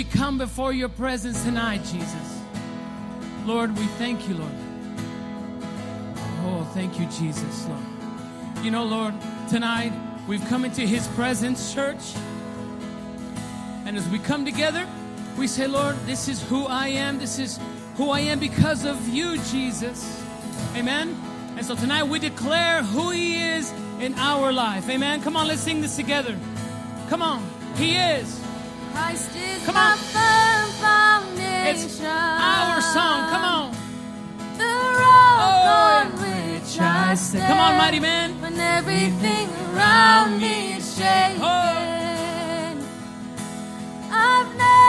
We come before your presence tonight, Jesus. Lord, we thank you, Lord. Oh, thank you, Jesus, Lord. You know, Lord, tonight we've come into his presence, church. And as we come together, we say, Lord, this is who I am. This is who I am because of you, Jesus. Amen. And so tonight we declare who he is in our life. Amen. Come on, let's sing this together. Come on. He is. Christ is Come on. foundation. It's our song. Come on. The rock oh, on which I stand. Come on, mighty man. When everything around me is shaking, oh. I've never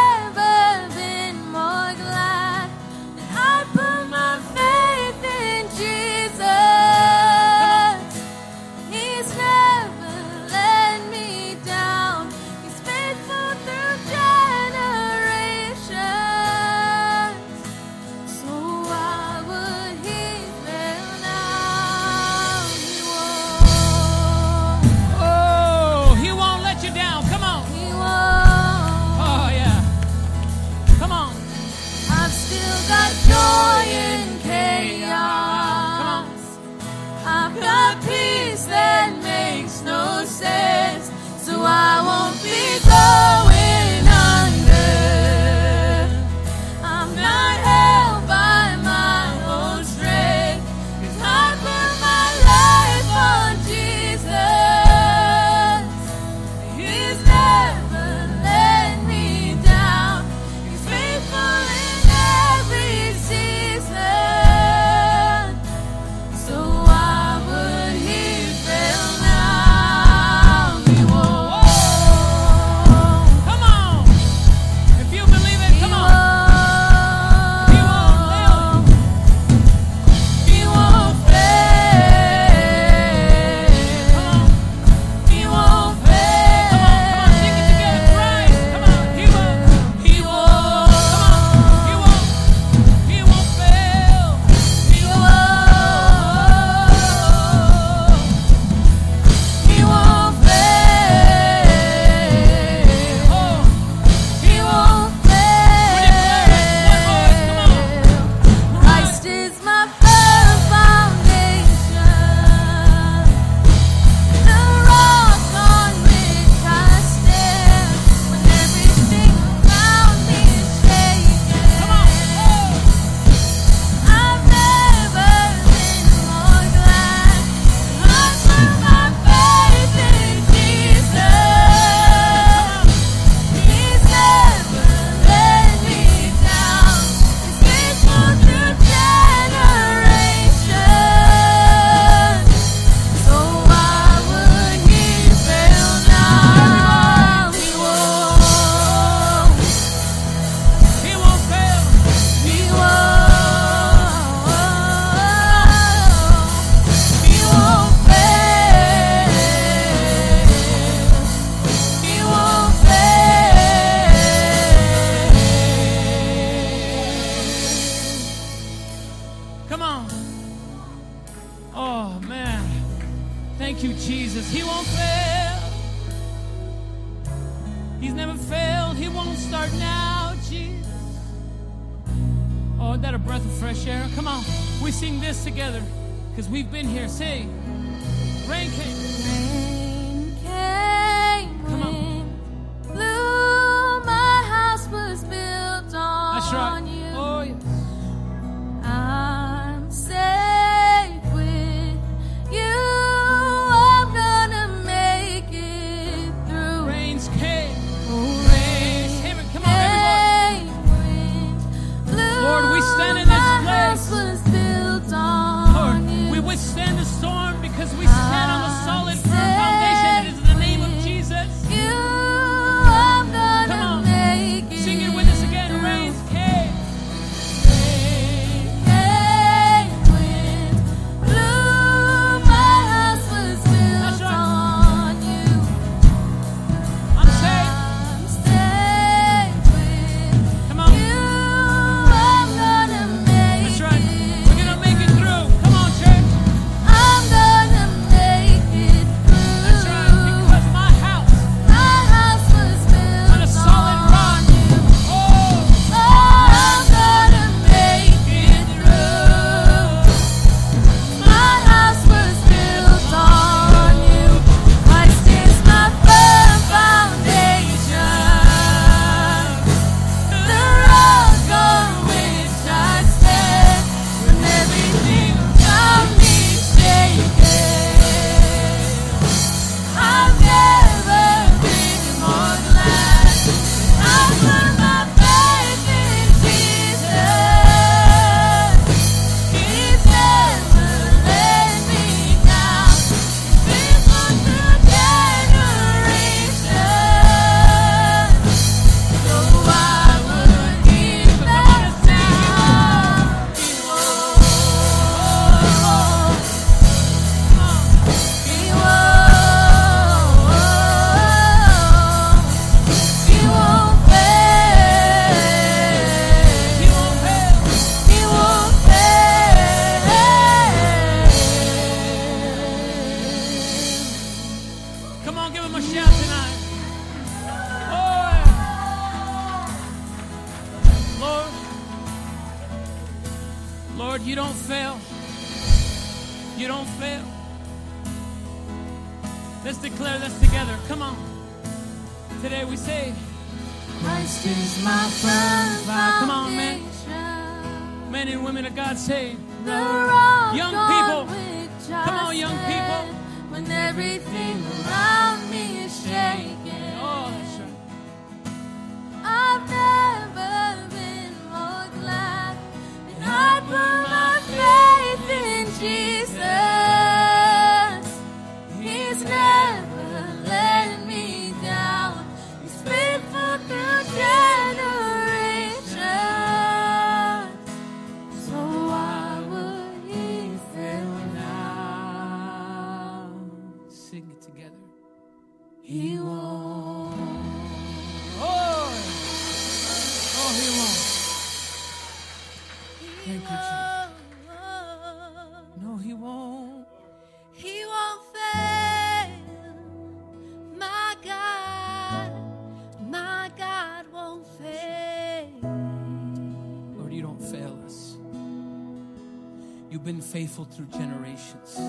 faithful through generations.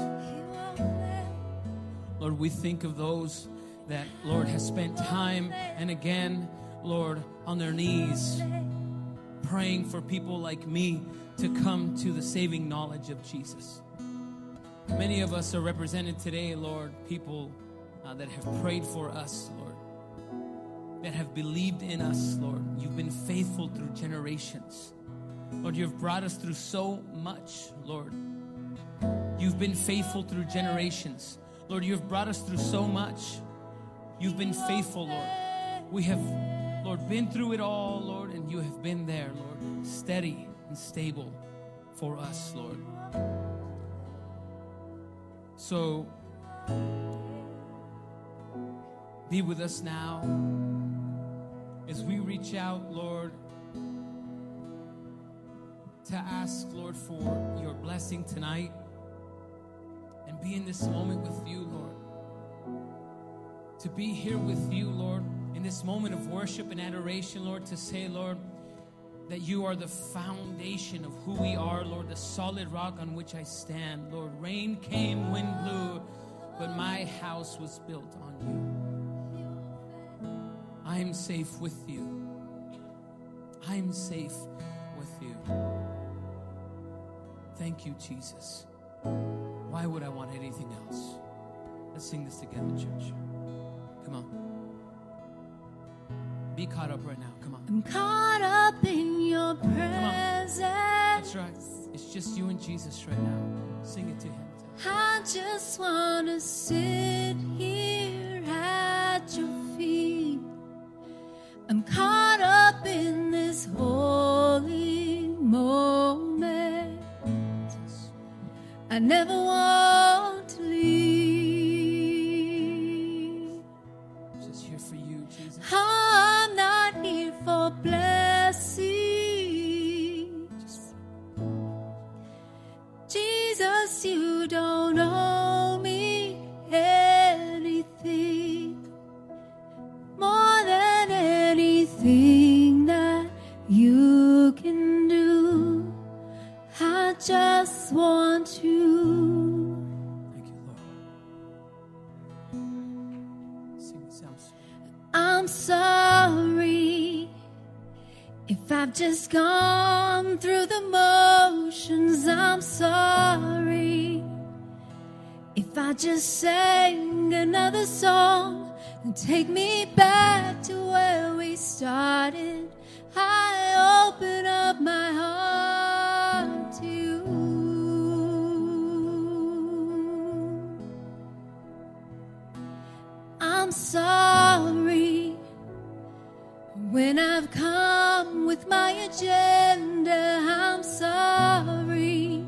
Lord, we think of those that, Lord, has spent time and again, Lord, on their knees, praying for people like me to come to the saving knowledge of Jesus. Many of us are represented today, Lord, people uh, that have prayed for us, Lord, that have believed in us, Lord. You've been faithful through generations. Lord, you've brought us through so much, Lord. You've been faithful through generations. Lord, you've brought us through so much. You've been faithful, Lord. We have, Lord, been through it all, Lord, and you have been there, Lord, steady and stable for us, Lord. So, be with us now as we reach out, Lord, to ask, Lord, for your blessing tonight be in this moment with you, Lord. To be here with you, Lord, in this moment of worship and adoration, Lord, to say, Lord, that you are the foundation of who we are, Lord, the solid rock on which I stand. Lord, rain came, wind blew, but my house was built on you. I am safe with you. I am safe with you. Thank you, Jesus. Why would I want anything else? Let's sing this together, church. Come on. Be caught up right now. Come on. I'm caught up in your presence. That's right. It's just you and Jesus right now. Sing it to Him. I just want to sit here at your feet. I'm caught up in this holy moment. I never want I've just gone through the motions. I'm sorry if I just sang another song and take me back to where we started. I open up my heart to you. I'm sorry when I've come with my agenda. I'm sorry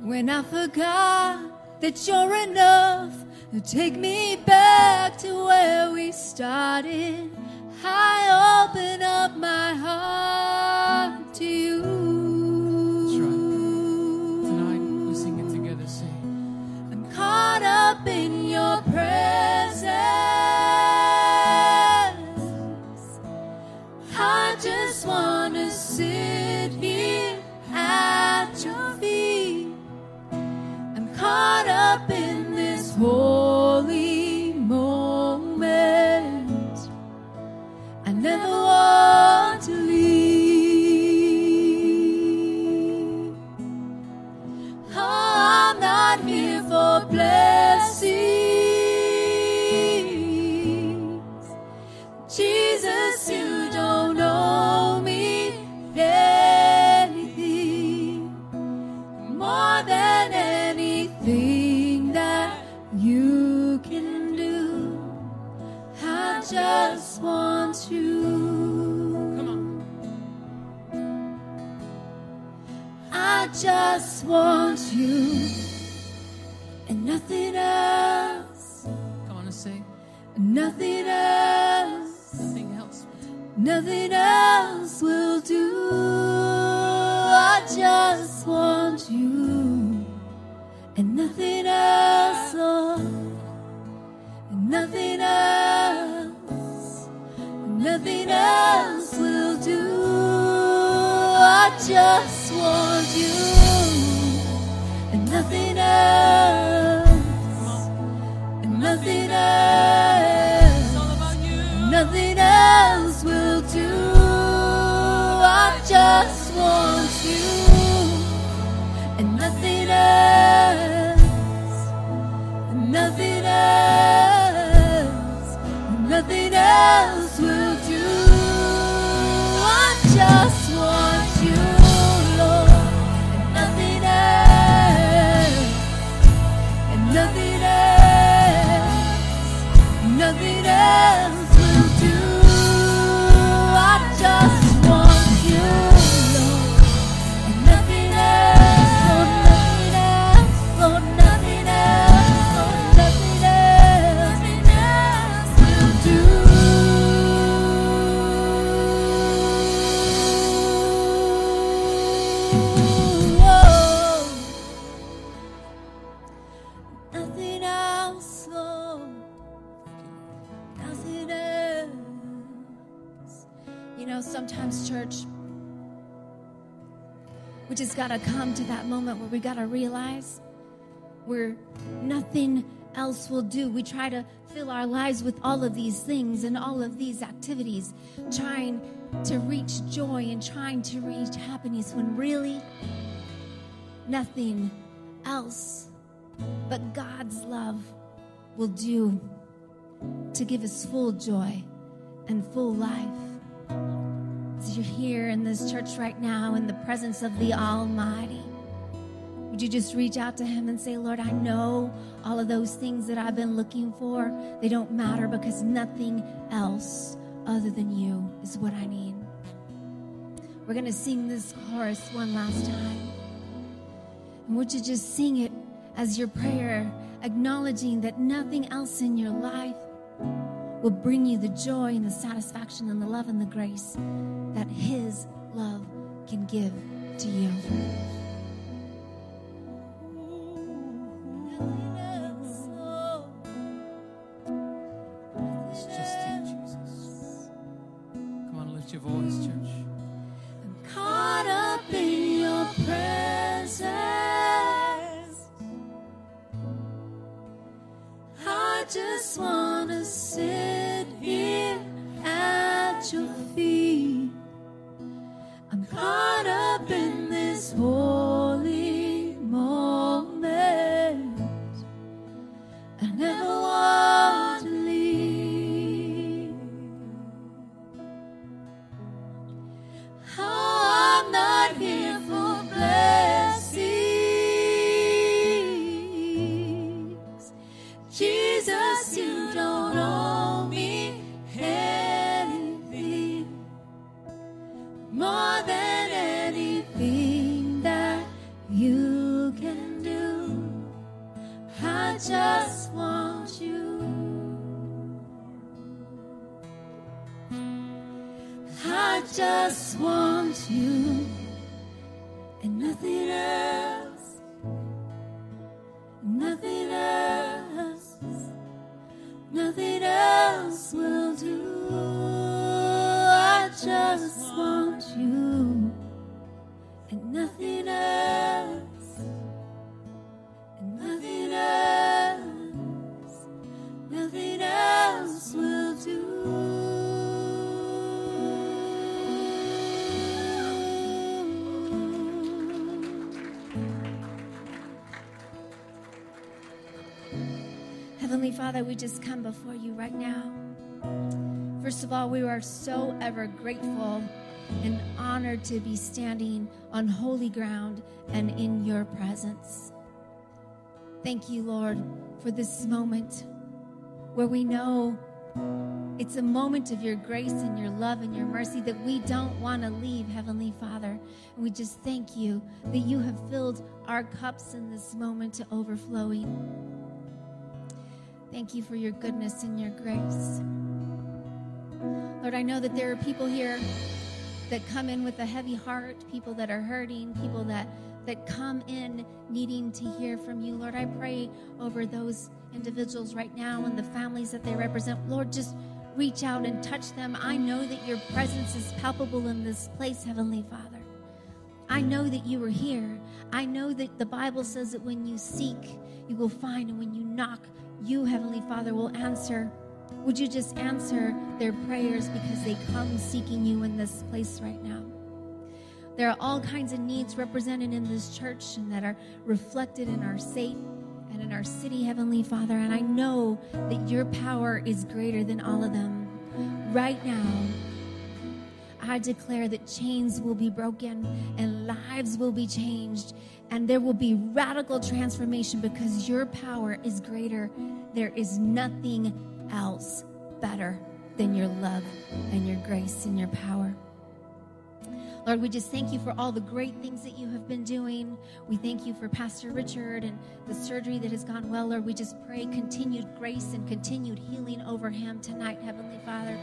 when I forgot that you're enough take me back to where we started. I open up my heart to you. That's right. Tonight, we sing it together. Sing. I'm caught up in your presence. Just want to just got to come to that moment where we got to realize where nothing else will do. We try to fill our lives with all of these things and all of these activities, trying to reach joy and trying to reach happiness when really nothing else but God's love will do to give us full joy and full life. As you're here in this church right now in the presence of the Almighty, would you just reach out to Him and say, Lord, I know all of those things that I've been looking for, they don't matter because nothing else other than you is what I need. We're going to sing this chorus one last time. And would you just sing it as your prayer, acknowledging that nothing else in your life will bring you the joy and the satisfaction and the love and the grace that His love can give to you. It's just you, Jesus. Just want you. And nothing we just come before you right now. First of all, we are so ever grateful and honored to be standing on holy ground and in your presence. Thank you, Lord, for this moment where we know it's a moment of your grace and your love and your mercy that we don't want to leave, Heavenly Father. And we just thank you that you have filled our cups in this moment to overflowing. Thank you for your goodness and your grace. Lord, I know that there are people here that come in with a heavy heart, people that are hurting, people that that come in needing to hear from you. Lord, I pray over those individuals right now and the families that they represent. Lord, just reach out and touch them. I know that your presence is palpable in this place, Heavenly Father. I know that you are here. I know that the Bible says that when you seek, you will find, and when you knock, you, Heavenly Father, will answer. Would you just answer their prayers because they come seeking you in this place right now? There are all kinds of needs represented in this church and that are reflected in our state and in our city, Heavenly Father. And I know that your power is greater than all of them. Right now, I declare that chains will be broken and lives will be changed and there will be radical transformation because your power is greater. There is nothing else better than your love and your grace and your power. Lord, we just thank you for all the great things that you have been doing. We thank you for Pastor Richard and the surgery that has gone well. Lord, we just pray continued grace and continued healing over him tonight, Heavenly Father.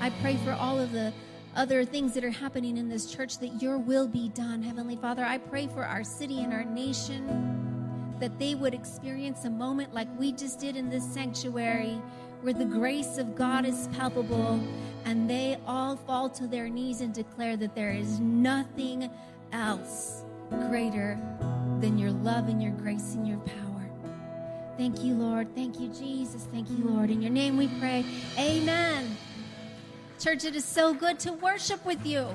I pray for all of the other things that are happening in this church that your will be done, Heavenly Father. I pray for our city and our nation that they would experience a moment like we just did in this sanctuary where the grace of God is palpable and they all fall to their knees and declare that there is nothing else greater than your love and your grace and your power. Thank you, Lord. Thank you, Jesus. Thank you, Lord. In your name we pray. Amen. Church, it is so good to worship with you.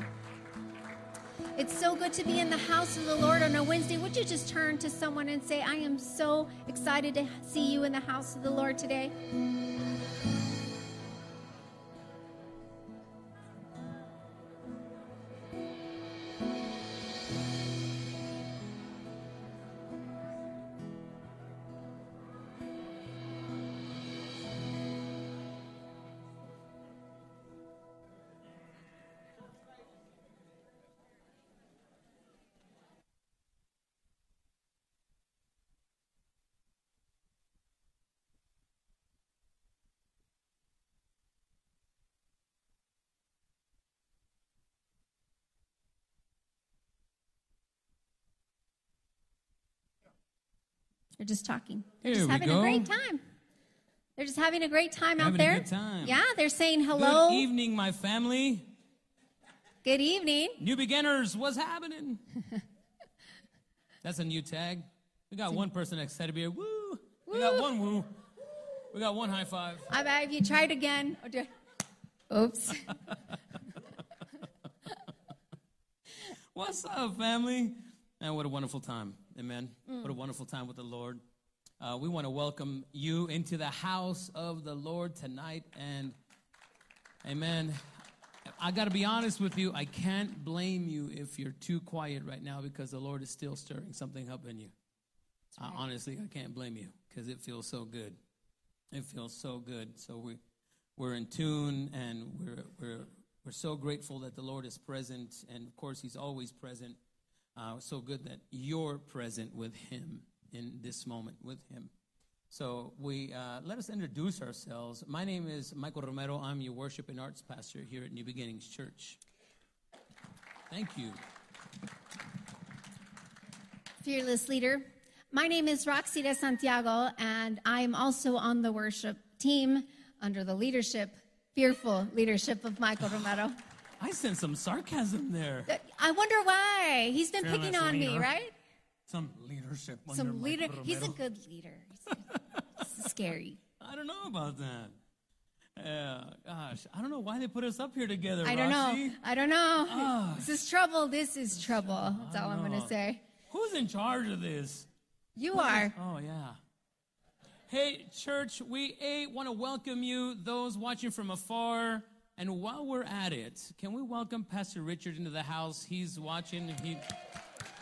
It's so good to be in the house of the Lord on a Wednesday. Would you just turn to someone and say, I am so excited to see you in the house of the Lord today? They're just talking. They're Here just having go. a great time. They're just having a great time out Having a there. time. Yeah, they're saying hello. Good evening, my family. Good evening. New beginners, what's happening? That's a new tag. We got one person excited to be here. Woo! We got one woo. We got one high five. I bet if you tried again. Oh, do- Oops. What's up, family? And what a wonderful time. Amen. What a wonderful time with the Lord. Uh, we want to welcome you into the house of the Lord tonight. And, amen. I got to be honest with you. I can't blame you if you're too quiet right now because the Lord is still stirring something up in you. Uh, honestly, I can't blame you because it feels so good. It feels so good. So we, we're in tune and we're, we're, we're so grateful that the Lord is present. And of course, He's always present. Uh, so good that you're present with Him in this moment with Him. So we uh, let us introduce ourselves. My name is Michael Romero. I'm your worship and arts pastor here at New Beginnings Church. Thank you. Fearless leader. My name is Roxy de Santiago, and I am also on the worship team under the leadership, fearful leadership of Michael Romero. I sense some sarcasm there. I wonder why. He's been Fearless picking on me, right? Some leadership. Some leader. He's a good leader. Scary. I don't know about that. Yeah, gosh, I don't know why they put us up here together. I don't know. I don't know. Ah. This is trouble. This is trouble. That's all I'm going to say. Who's in charge of this? You are. Oh yeah. Hey, church, we a want to welcome you, those watching from afar. And while we're at it, can we welcome Pastor Richard into the house? He's watching. He,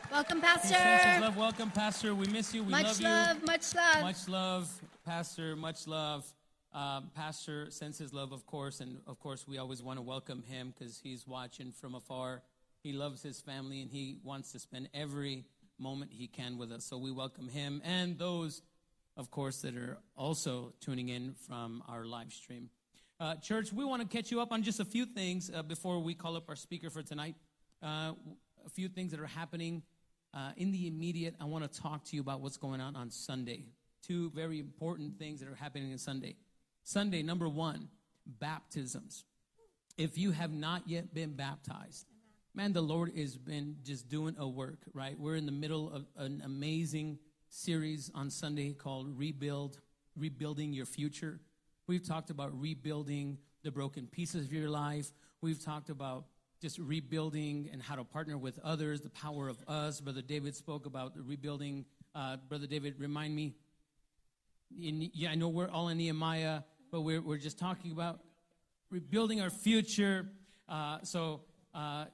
Welcome, he Pastor. love. Welcome, Pastor. We miss you. We Much love love, you. much love. Much love, Pastor. Much love. Um, Pastor sends his love, of course, and of course, we always want to welcome him because he's watching from afar. He loves his family and he wants to spend every moment he can with us. So we welcome him and those, of course, that are also tuning in from our live stream. Uh, church, we want to catch you up on just a few things uh, before we call up our speaker for tonight. Uh, a few things that are happening uh, in the immediate. I want to talk to you about what's going on on Sunday. Two very important things that are happening on Sunday. Sunday, number one, baptisms. If you have not yet been baptized, man, the Lord has been just doing a work, right? We're in the middle of an amazing series on Sunday called Rebuild, Rebuilding Your Future. We've talked about rebuilding the broken pieces of your life. We've talked about just rebuilding and how to partner with others, the power of us. Brother David spoke about rebuilding. Uh, Brother David, remind me. In, yeah, I know we're all in Nehemiah, but we're, we're just talking about rebuilding our future. Uh, so, uh,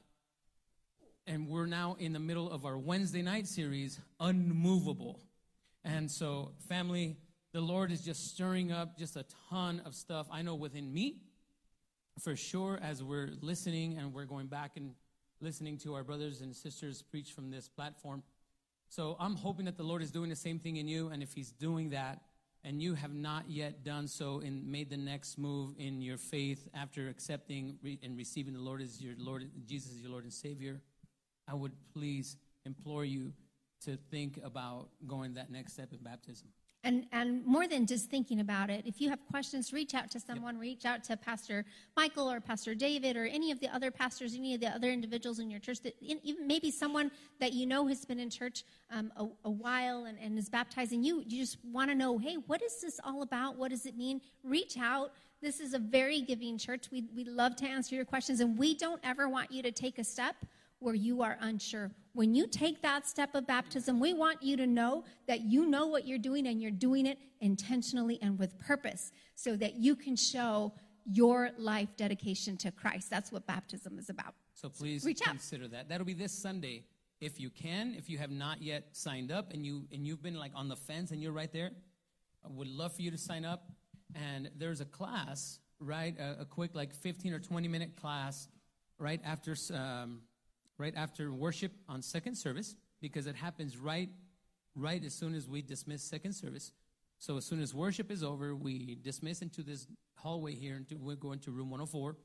and we're now in the middle of our Wednesday night series, Unmovable. And so, family, the Lord is just stirring up just a ton of stuff. I know within me, for sure, as we're listening and we're going back and listening to our brothers and sisters preach from this platform. So I'm hoping that the Lord is doing the same thing in you. And if He's doing that, and you have not yet done so and made the next move in your faith after accepting and receiving the Lord as your Lord, Jesus as your Lord and Savior, I would please implore you to think about going that next step in baptism. And, and more than just thinking about it, if you have questions, reach out to someone, reach out to Pastor Michael or Pastor David or any of the other pastors, any of the other individuals in your church, that even maybe someone that you know has been in church um, a, a while and, and is baptizing you. You just want to know, hey, what is this all about? What does it mean? Reach out. This is a very giving church. We, we love to answer your questions, and we don't ever want you to take a step where you are unsure. When you take that step of baptism, we want you to know that you know what you're doing and you're doing it intentionally and with purpose so that you can show your life dedication to Christ. That's what baptism is about. So please Reach out. consider that. That'll be this Sunday. If you can, if you have not yet signed up and you and you've been like on the fence and you're right there, I would love for you to sign up. And there's a class, right? A, a quick like 15 or 20 minute class right after um, right after worship on second service because it happens right right as soon as we dismiss second service. So as soon as worship is over, we dismiss into this hallway here, and we go into room 104,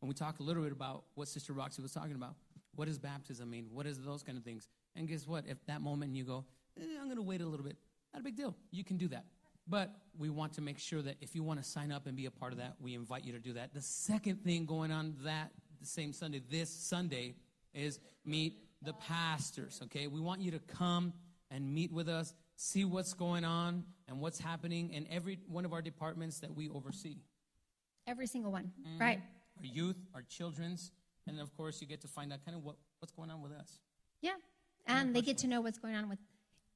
and we talk a little bit about what Sister Roxy was talking about. What does baptism mean? What is those kind of things? And guess what? If that moment you go, eh, I'm going to wait a little bit, not a big deal. You can do that. But we want to make sure that if you want to sign up and be a part of that, we invite you to do that. The second thing going on that the same Sunday, this Sunday, is meet the pastors. Okay, we want you to come and meet with us, see what's going on and what's happening in every one of our departments that we oversee. Every single one, mm-hmm. right? Our youth, our children's, and of course, you get to find out kind of what, what's going on with us. Yeah. And they get to know what's going on with,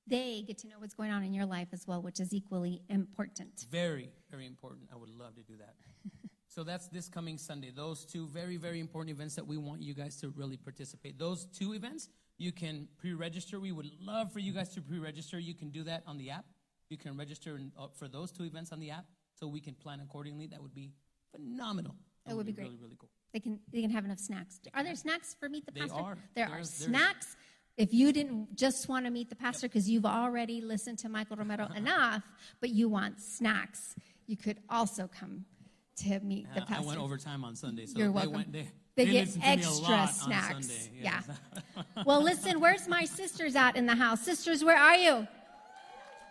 they get to know what's going on in your life as well, which is equally important. Very, very important. I would love to do that. so that's this coming Sunday. Those two very, very important events that we want you guys to really participate. Those two events, you can pre-register. We would love for you guys to pre-register. You can do that on the app. You can register in, uh, for those two events on the app, so we can plan accordingly. That would be phenomenal. That would be great. Really, really cool. They can they can have enough snacks. Are there snacks for meet the They pastor? are. There are snacks. If you didn't just want to meet the pastor because you've already listened to Michael Romero enough, but you want snacks, you could also come to meet the Uh, I pastor. went overtime on Sunday, so You're they went. They, They they get listened to me a extra snacks. Sunday, Yeah. well, listen, where's my sisters at in the house? Sisters, where are you?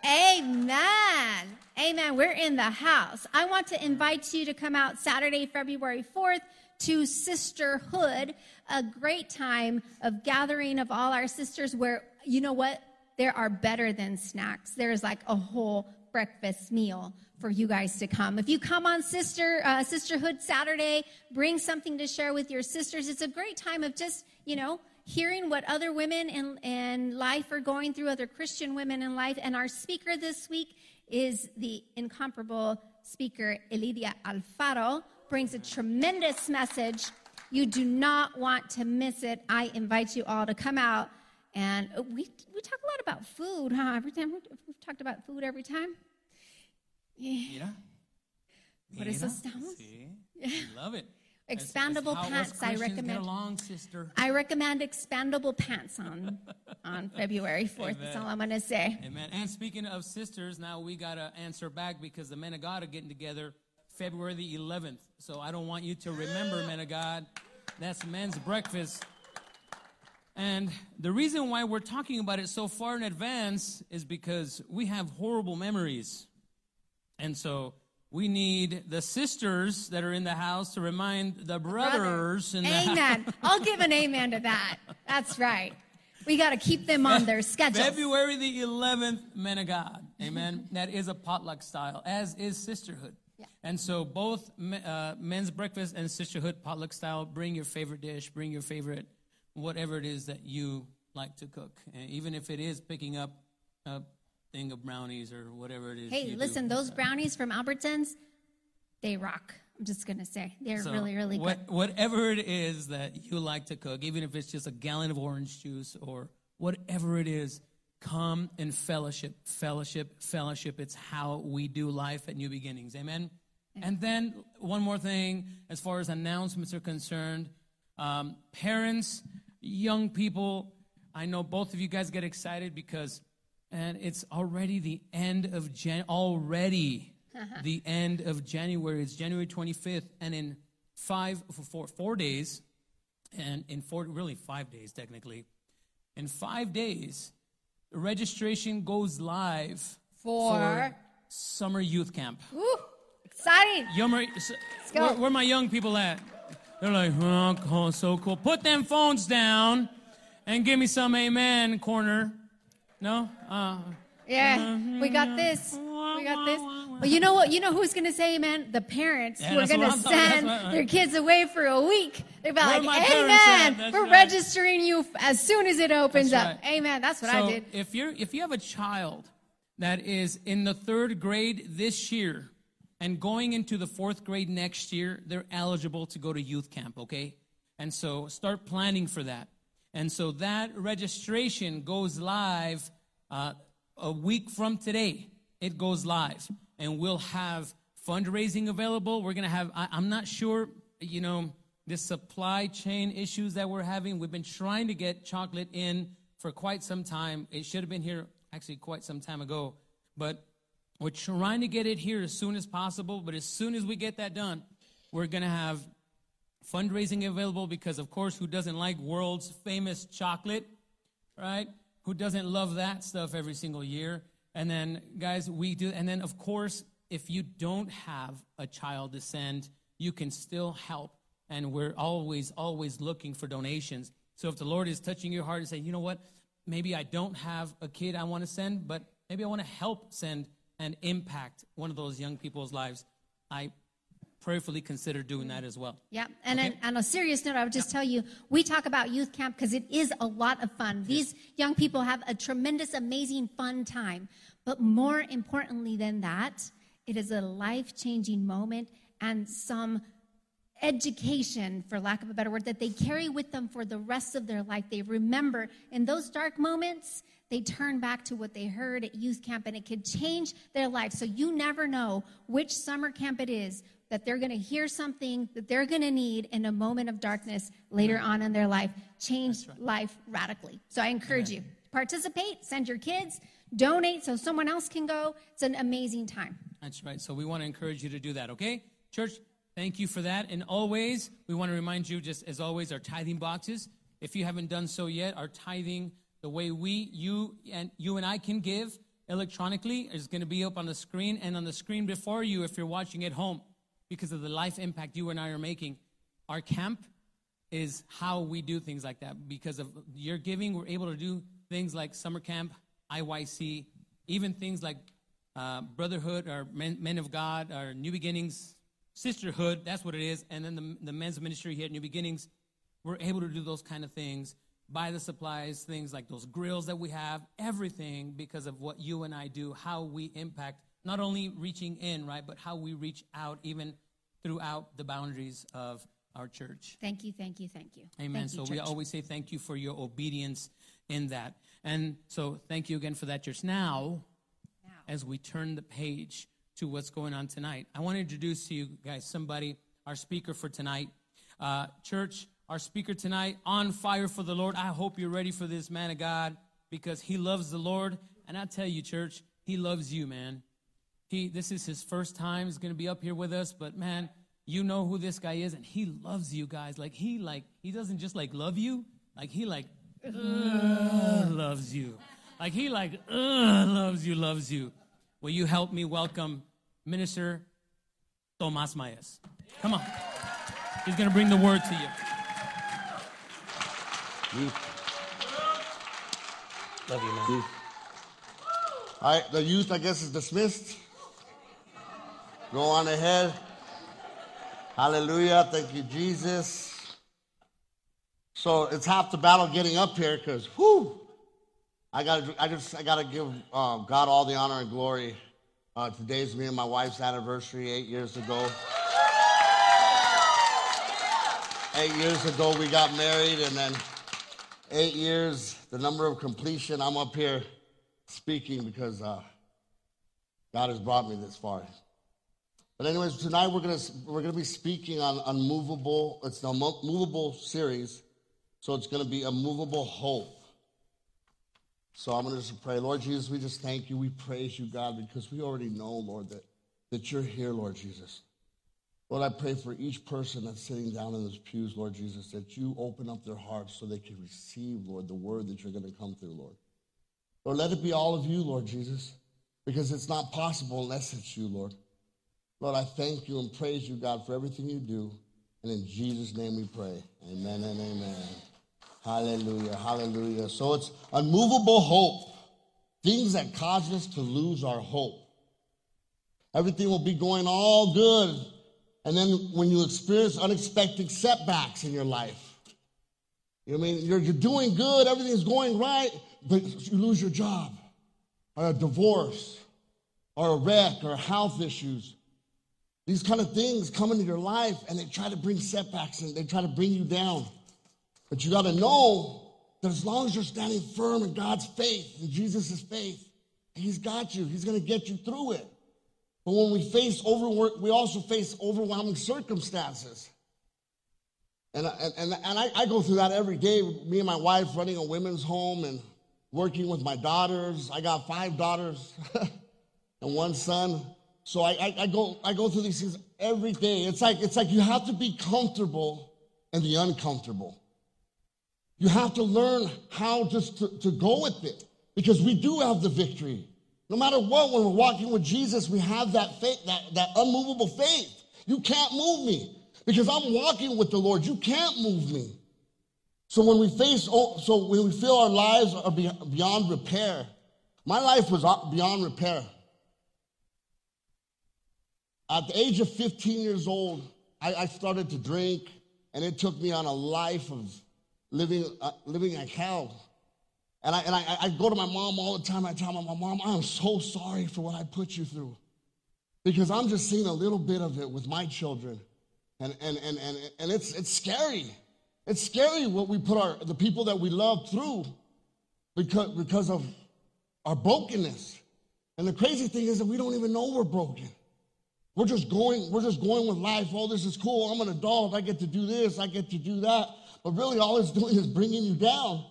Amen. Amen. We're in the house. I want to invite you to come out Saturday, February 4th to Sisterhood, a great time of gathering of all our sisters where, you know what? There are better than snacks. There's like a whole breakfast meal for you guys to come. If you come on Sister uh, Sisterhood Saturday, bring something to share with your sisters. It's a great time of just, you know, hearing what other women in, in life are going through, other Christian women in life. And our speaker this week is the incomparable speaker Elidia Alfaro, brings a tremendous message. You do not want to miss it. I invite you all to come out. And uh, we, we talk a lot about food, huh? Every time we've talked about food every time. Yeah. Mira. Por eso estamos. Sí. Love it. Expandable That's- that's pants, I recommend. Along, sister. I recommend expandable pants on on February 4th. That's all I'm going to say. Amen. And speaking of sisters, now we got to answer back because the men of God are getting together February the 11th. So I don't want you to remember, men of God. That's men's breakfast. And the reason why we're talking about it so far in advance is because we have horrible memories. And so we need the sisters that are in the house to remind the brothers in the house. Amen. I'll give an amen to that. That's right. We got to keep them on their schedule. February the 11th, men of God. Amen. that is a potluck style, as is sisterhood. Yeah. And so both uh, men's breakfast and sisterhood potluck style, bring your favorite dish, bring your favorite, whatever it is that you like to cook. And even if it is picking up a thing of brownies or whatever it is. Hey, you do. listen, those brownies from Albertsons, they rock. I'm just going to say. They're So really, really what- good. Whatever it is that you like to cook, even if it's just a gallon of orange juice or whatever it is, come and fellowship, fellowship, fellowship. It's how we do life at New Beginnings. Amen. And then one more thing, as far as announcements are concerned, um, parents, young people. I know both of you guys get excited because, and it's already the end of Jan. Already uh-huh. the end of January. It's January 25th, and in five for four, four days, and in four really five days technically, in five days, the registration goes live For- summer youth camp. Woo, exciting. Yummer, go. where, where my young people at? They're like, oh, so cool. Put them phones down and give me some amen corner. No? Uh, Yeah, we got this. We got this. Well, you know what? You know who's going to say amen? The parents Yeah, who are going to I'm talking- that's send what- their kids away for a week. They're Where like, my parents at? amen. We're right. registering you as soon as it opens That's up. Amen. That's what so I did. if you're if you have a child that is in the third grade this year and going into the fourth grade next year, they're eligible to go to youth camp. Okay, and so start planning for that. And so that registration goes live uh, a week from today. It goes live, and we'll have fundraising available. We're gonna have. I, I'm not sure. You know the supply chain issues that we're having. We've been trying to get chocolate in for quite some time. It should have been here actually quite some time ago, but we're trying to get it here as soon as possible. But as soon as we get that done, we're going to have fundraising available because, of course, who doesn't like world's famous chocolate, right? Who doesn't love that stuff every single year? And then, guys, we do. And then, of course, if you don't have a child to send, you can still help. And we're always, always looking for donations. So if the Lord is touching your heart and saying, you know what, maybe I don't have a kid I want to send, but maybe I want to help send and impact one of those young people's lives, I prayerfully consider doing that as well. Yeah, and Okay. on, on a serious note, I would just tell you, we talk about youth camp because it is a lot of fun. These young people have a tremendous, amazing, fun time. But more importantly than that, it is a life changing moment and some education, for lack of a better word, that they carry with them for the rest of their life. They remember in those dark moments, they turn back to what they heard at youth camp and it could change their life. So you never know which summer camp it is that they're going to hear something that they're going to need in a moment of darkness later on in their life, change life radically. So I encourage you participate, send your kids, donate so someone else can go. It's an amazing time. That's right. So we want to encourage you to do that, okay? Church, thank you for that. And always, we want to remind you, just as always, our tithing boxes. If you haven't done so yet, our tithing, the way we, you, and you and I can give electronically is going to be up on the screen and on the screen before you if you're watching at home because of the life impact you and I are making. Our camp is how we do things like that. Because of your giving, we're able to do things like summer camp, IYC, even things like uh, brotherhood or men, men of God or New Beginnings, sisterhood. That's what it is. And then the, the men's ministry here at New Beginnings, we're able to do those kind of things, buy the supplies, things like those grills that we have, everything because of what you and I do, how we impact not only reaching in, right, but how we reach out even throughout the boundaries of our church. Thank you, thank you, thank you. Amen. Thank you, so we always say thank you for your obedience in that. And so thank you again for that, church. Now, Now. as we turn the page to what's going on tonight, I want to introduce to you guys somebody, our speaker for tonight. Uh, church, our speaker tonight, on fire for the Lord. I hope you're ready for this man of God because he loves the Lord. And I tell you, church, he loves you, man. He, this is his first time. He's going to be up here with us, but man, you know who this guy is, and he loves you guys. Like he like he doesn't just like love you, like he like uh, loves you. Like he like uh, loves you, loves you. Will you help me welcome Minister Tomas Maes? Come on. He's going to bring the word to you. Love you, man. All right, the youth, I guess, is dismissed. Go on ahead. Hallelujah. Thank you, Jesus. So it's half the battle getting up here because, whew, I gotta, I just, I gotta give uh, God all the honor and glory. Uh, today's me and my wife's anniversary, eight years ago. Eight years ago, we got married, and then eight years, the number of completion, I'm up here speaking because uh, God has brought me this far. But anyways, tonight we're gonna we're gonna be speaking on unmovable. It's the Mo- movable series, so it's gonna be a movable hope. So I'm gonna just pray, Lord Jesus, we just thank you, we praise you, God, because we already know, Lord, that that you're here, Lord Jesus. Lord, I pray for each person that's sitting down in those pews, Lord Jesus, that you open up their hearts so they can receive, Lord, the word that you're going to come through, Lord. Lord, let it be all of you, Lord Jesus, because it's not possible unless it's you, Lord. Lord, I thank you and praise you, God, for everything you do. And in Jesus' name we pray. Amen and amen. Hallelujah, hallelujah. So it's unmovable hope, things that cause us to lose our hope. Everything will be going all good. And then when you experience unexpected setbacks in your life, you know what I mean? You're, you're doing good, everything's going right, but you lose your job, or a divorce, or a wreck, or health issues. These kind of things come into your life and they try to bring setbacks and they try to bring you down. But you got to know that as long as you're standing firm in God's faith, in Jesus' faith, He's got you. He's going to get you through it. But when we face overwork, we also face overwhelming circumstances. And, and, and, and I, I go through that every day. Me and my wife running a women's home and working with my daughters. I got five daughters and one son. So I, I, I, go, I go through these things every day. It's like, it's like you have to be comfortable in the uncomfortable. You have to learn how just to, to go with it because we do have the victory. No matter what, when we're walking with Jesus, we have that faith, that, that unmovable faith. You can't move me because I'm walking with the Lord. You can't move me. So when we face, so when we feel our lives are beyond repair, my life was beyond repair. At the age of 15 years old, I, I started to drink, and it took me on a life of living, uh, living like hell. And, I, and I, I go to my mom all the time. I tell my mom, I'm so sorry for what I put you through. Because I'm just seeing a little bit of it with my children. And, and, and, and, and it's, it's scary. It's scary what we put our, the people that we love through because, because of our brokenness. And the crazy thing is that we don't even know we're broken. We're just going, we're just going with life. Oh, this is cool. I'm an adult. I get to do this. I get to do that. But really, all it's doing is bringing you down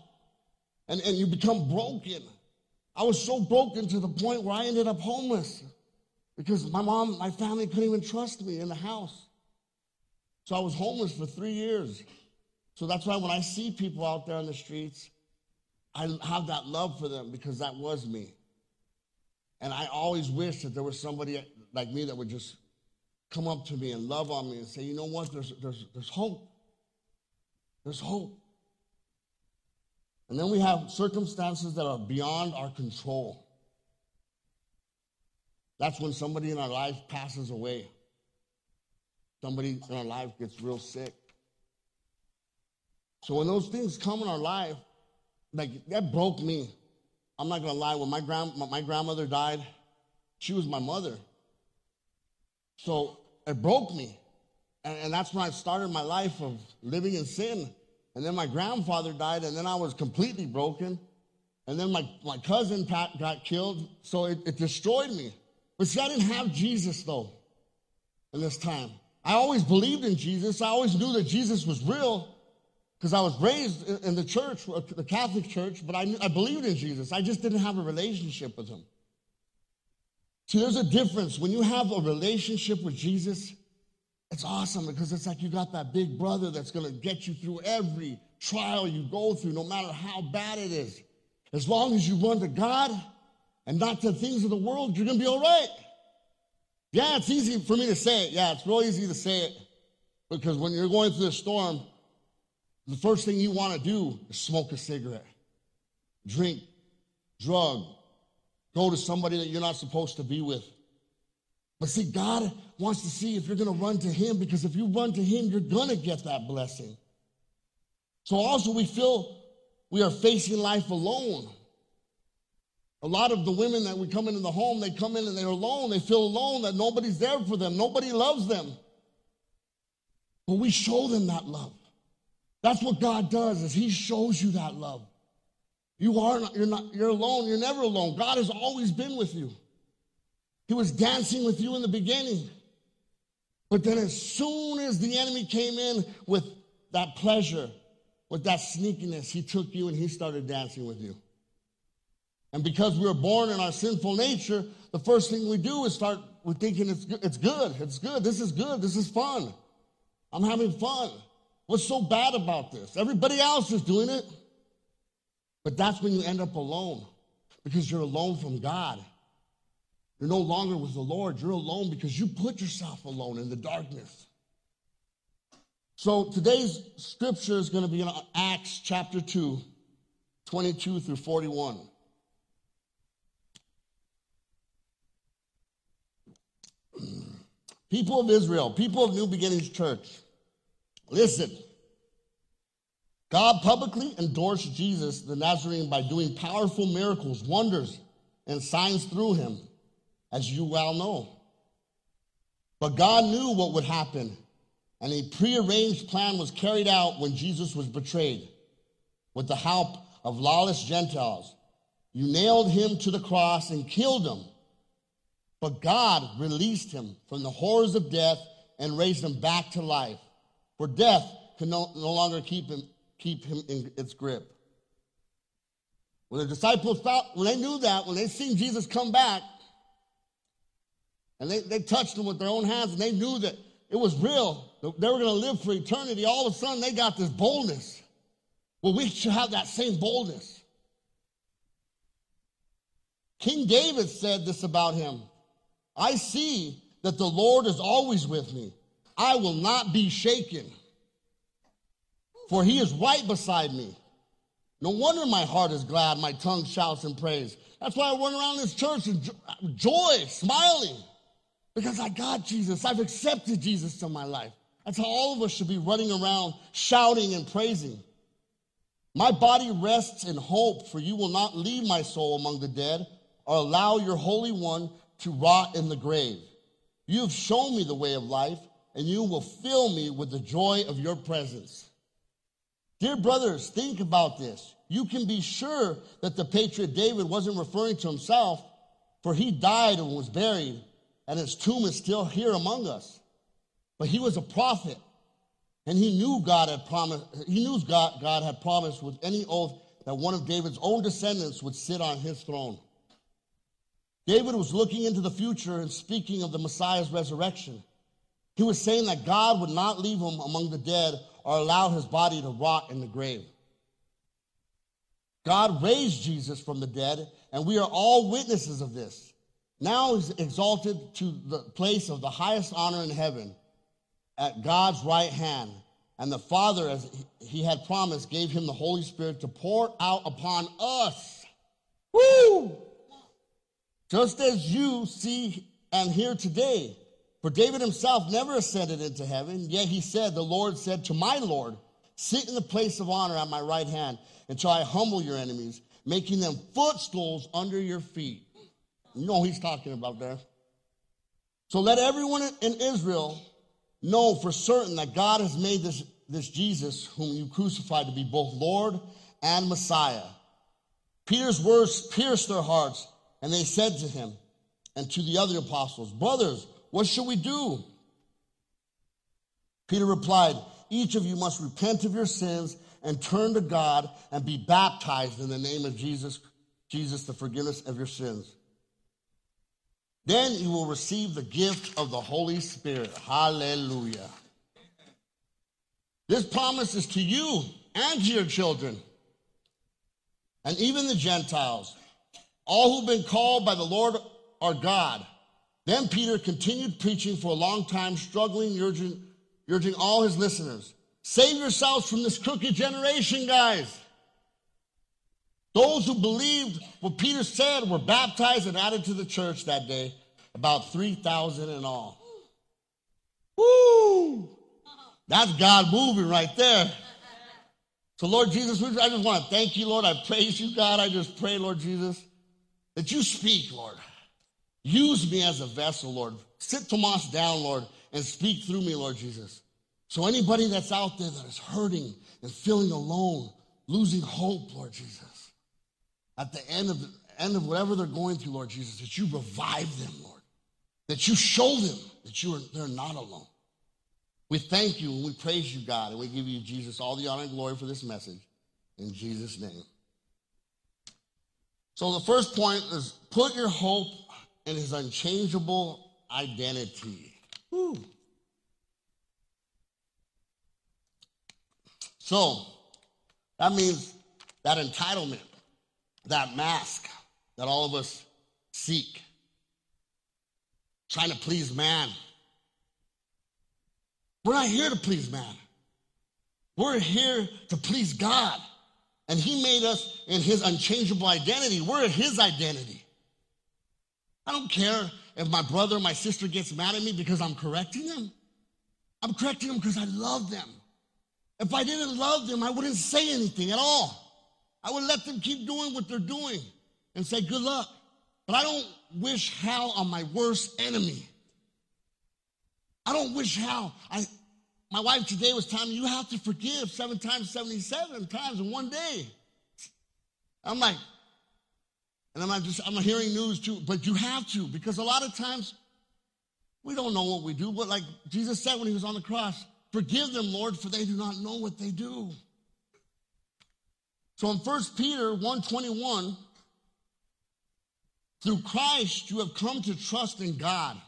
and, and you become broken. I was so broken to the point where I ended up homeless because my mom, my family couldn't even trust me in the house. So I was homeless for three years. So that's why when I see people out there on the streets, I have that love for them because that was me. And I always wish that there was somebody like me that would just come up to me and love on me and say, you know what, there's, there's, there's hope. There's hope. And then we have circumstances that are beyond our control. That's when somebody in our life passes away. Somebody in our life gets real sick. So when those things come in our life, like that broke me. I'm not gonna lie. When my grand my grandmother died, She was my mother. So it broke me. And, and that's when I started my life of living in sin. And then my grandfather died, and then I was completely broken. And then my, my cousin Pat got killed, so it, it destroyed me. But see, I didn't have Jesus though in this time. I always believed in Jesus. I always knew that Jesus was real because I was raised in the church, uh, the Catholic church, but I, I believed in Jesus. I just didn't have a relationship with him. See, there's a difference. When you have a relationship with Jesus, it's awesome because it's like you got that big brother that's going to get you through every trial you go through, no matter how bad it is. As long as you run to God and not to things of the world, you're going to be all right. Yeah, it's easy for me to say it. Yeah, it's real easy to say it because when you're going through a storm, the first thing you want to do is smoke a cigarette, drink, drug, go to somebody that you're not supposed to be with. But see, God wants to see if you're going to run to Him because if you run to Him, you're going to get that blessing. So also, we feel we are facing life alone. A lot of the women that we come into the home, they come in and they're alone. They feel alone, that nobody's there for them, nobody loves them. But we show them that love. That's what God does, is He shows you that love. You are not, you're not, you're alone, you're never alone. God has always been with you. He was dancing with you in the beginning. But then as soon as the enemy came in with that pleasure, with that sneakiness, he took you and he started dancing with you. And because we were born in our sinful nature, the first thing we do is start we're thinking it's good, it's good, it's good, this is good, this is fun. I'm having fun. What's so bad about this? Everybody else is doing it. But that's when you end up alone because you're alone from God. You're no longer with the Lord. You're alone because you put yourself alone in the darkness. So today's scripture is going to be in Acts chapter 2, 22 through 41. People of Israel, people of New Beginnings Church, listen. God publicly endorsed Jesus the Nazarene by doing powerful miracles, wonders, and signs through him, as you well know. But God knew what would happen, and a prearranged plan was carried out when Jesus was betrayed. With the help of lawless Gentiles, you nailed him to the cross and killed him. But God released him from the horrors of death and raised him back to life. For death could no, no longer keep him, keep him in its grip. When the disciples found, when they knew that, when they seen Jesus come back, and they, they touched him with their own hands, and they knew that it was real, they were going to live for eternity, all of a sudden they got this boldness. Well, we should have that same boldness. King David said this about him I see that the Lord is always with me. I will not be shaken, for he is right beside me. No wonder my heart is glad, my tongue shouts in praise. That's why I run around this church in joy, smiling, because I got Jesus. I've accepted Jesus in my life. That's how all of us should be running around shouting and praising. My body rests in hope, for you will not leave my soul among the dead or allow your Holy One to rot in the grave. You have shown me the way of life, and you will fill me with the joy of your presence. Dear brothers, think about this. You can be sure that the patriot David wasn't referring to himself, for he died and was buried, and his tomb is still here among us. But he was a prophet, and he knew God had promised, he knew God, God had promised with any oath that one of David's own descendants would sit on his throne. David was looking into the future and speaking of the Messiah's resurrection. He was saying that God would not leave him among the dead or allow his body to rot in the grave. God raised Jesus from the dead, and we are all witnesses of this. Now he's exalted to the place of the highest honor in heaven at God's right hand. And the Father, as he had promised, gave him the Holy Spirit to pour out upon us. Woo! just as you see and hear today. For David himself never ascended into heaven, yet he said, The Lord said to my Lord, Sit in the place of honor at my right hand until I humble your enemies, making them footstools under your feet. You know he's talking about there. So let everyone in Israel know for certain that God has made this, this Jesus, whom you crucified, to be both Lord and Messiah. Peter's words pierced their hearts, and they said to him and to the other apostles, Brothers, what shall we do? Peter replied, Each of you must repent of your sins and turn to God and be baptized in the name of Jesus, Jesus, the forgiveness of your sins. Then you will receive the gift of the Holy Spirit. Hallelujah. This promise is to you and to your children, and even the Gentiles, all who've been called by the Lord our God. Then Peter continued preaching for a long time, struggling, urging, urging all his listeners save yourselves from this crooked generation, guys. Those who believed what Peter said were baptized and added to the church that day, about 3,000 in all. Woo! That's God moving right there. So, Lord Jesus, I just want to thank you, Lord. I praise you, God. I just pray, Lord Jesus, that you speak, Lord. Use me as a vessel, Lord. Sit Tomas down, Lord, and speak through me, Lord Jesus. So anybody that's out there that is hurting and feeling alone, losing hope, Lord Jesus, at the end of the end of whatever they're going through, Lord Jesus, that you revive them, Lord. That you show them that you are they're not alone. We thank you and we praise you, God, and we give you, Jesus, all the honor and glory for this message. In Jesus' name. So the first point is put your hope in his unchangeable identity. So that means that entitlement, that mask that all of us seek, trying to please man. We're not here to please man. We're here to please God. And He made us in His unchangeable identity. We're His identity. I don't care if my brother or my sister gets mad at me because I'm correcting them. I'm correcting them because I love them. If I didn't love them, I wouldn't say anything at all. I would let them keep doing what they're doing and say, good luck. But I don't wish hell on my worst enemy. I don't wish hell. I, my wife today was telling me, you have to forgive seven times, 77 times in one day. I'm like, and I'm not just, I'm hearing news too, but you have to because a lot of times we don't know what we do. But like Jesus said when he was on the cross, Forgive them, Lord, for they do not know what they do. So in 1 Peter 1:21, through Christ you have come to trust in God.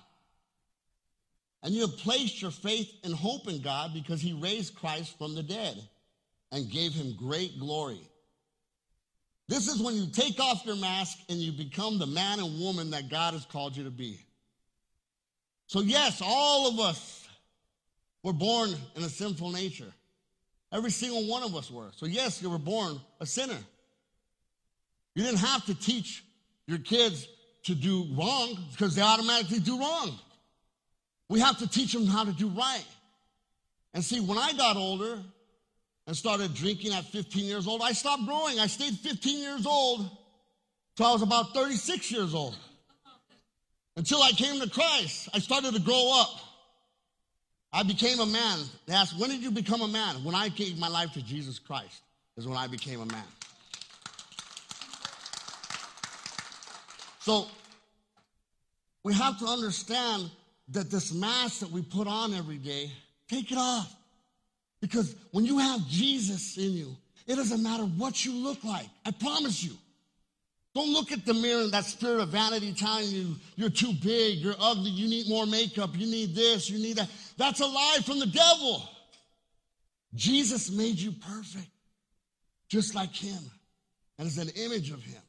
And you have placed your faith and hope in God because he raised Christ from the dead and gave him great glory. This is when you take off your mask and you become the man and woman that God has called you to be. So, yes, all of us we're born in a sinful nature. Every single one of us were. So, yes, you were born a sinner. You didn't have to teach your kids to do wrong because they automatically do wrong. We have to teach them how to do right. And see, when I got older and started drinking at 15 years old, I stopped growing. I stayed 15 years old till I was about 36 years old. Until I came to Christ, I started to grow up. I became a man. They asked, when did you become a man? When I gave my life to Jesus Christ is when I became a man. So we have to understand that this mask that we put on every day, take it off. Because when you have Jesus in you, it doesn't matter what you look like. I promise you. Don't look at the mirror and that spirit of vanity telling you you're too big, you're ugly, you need more makeup, you need this, you need that. That's a lie from the devil. Jesus made you perfect, just like him, and is an image of him.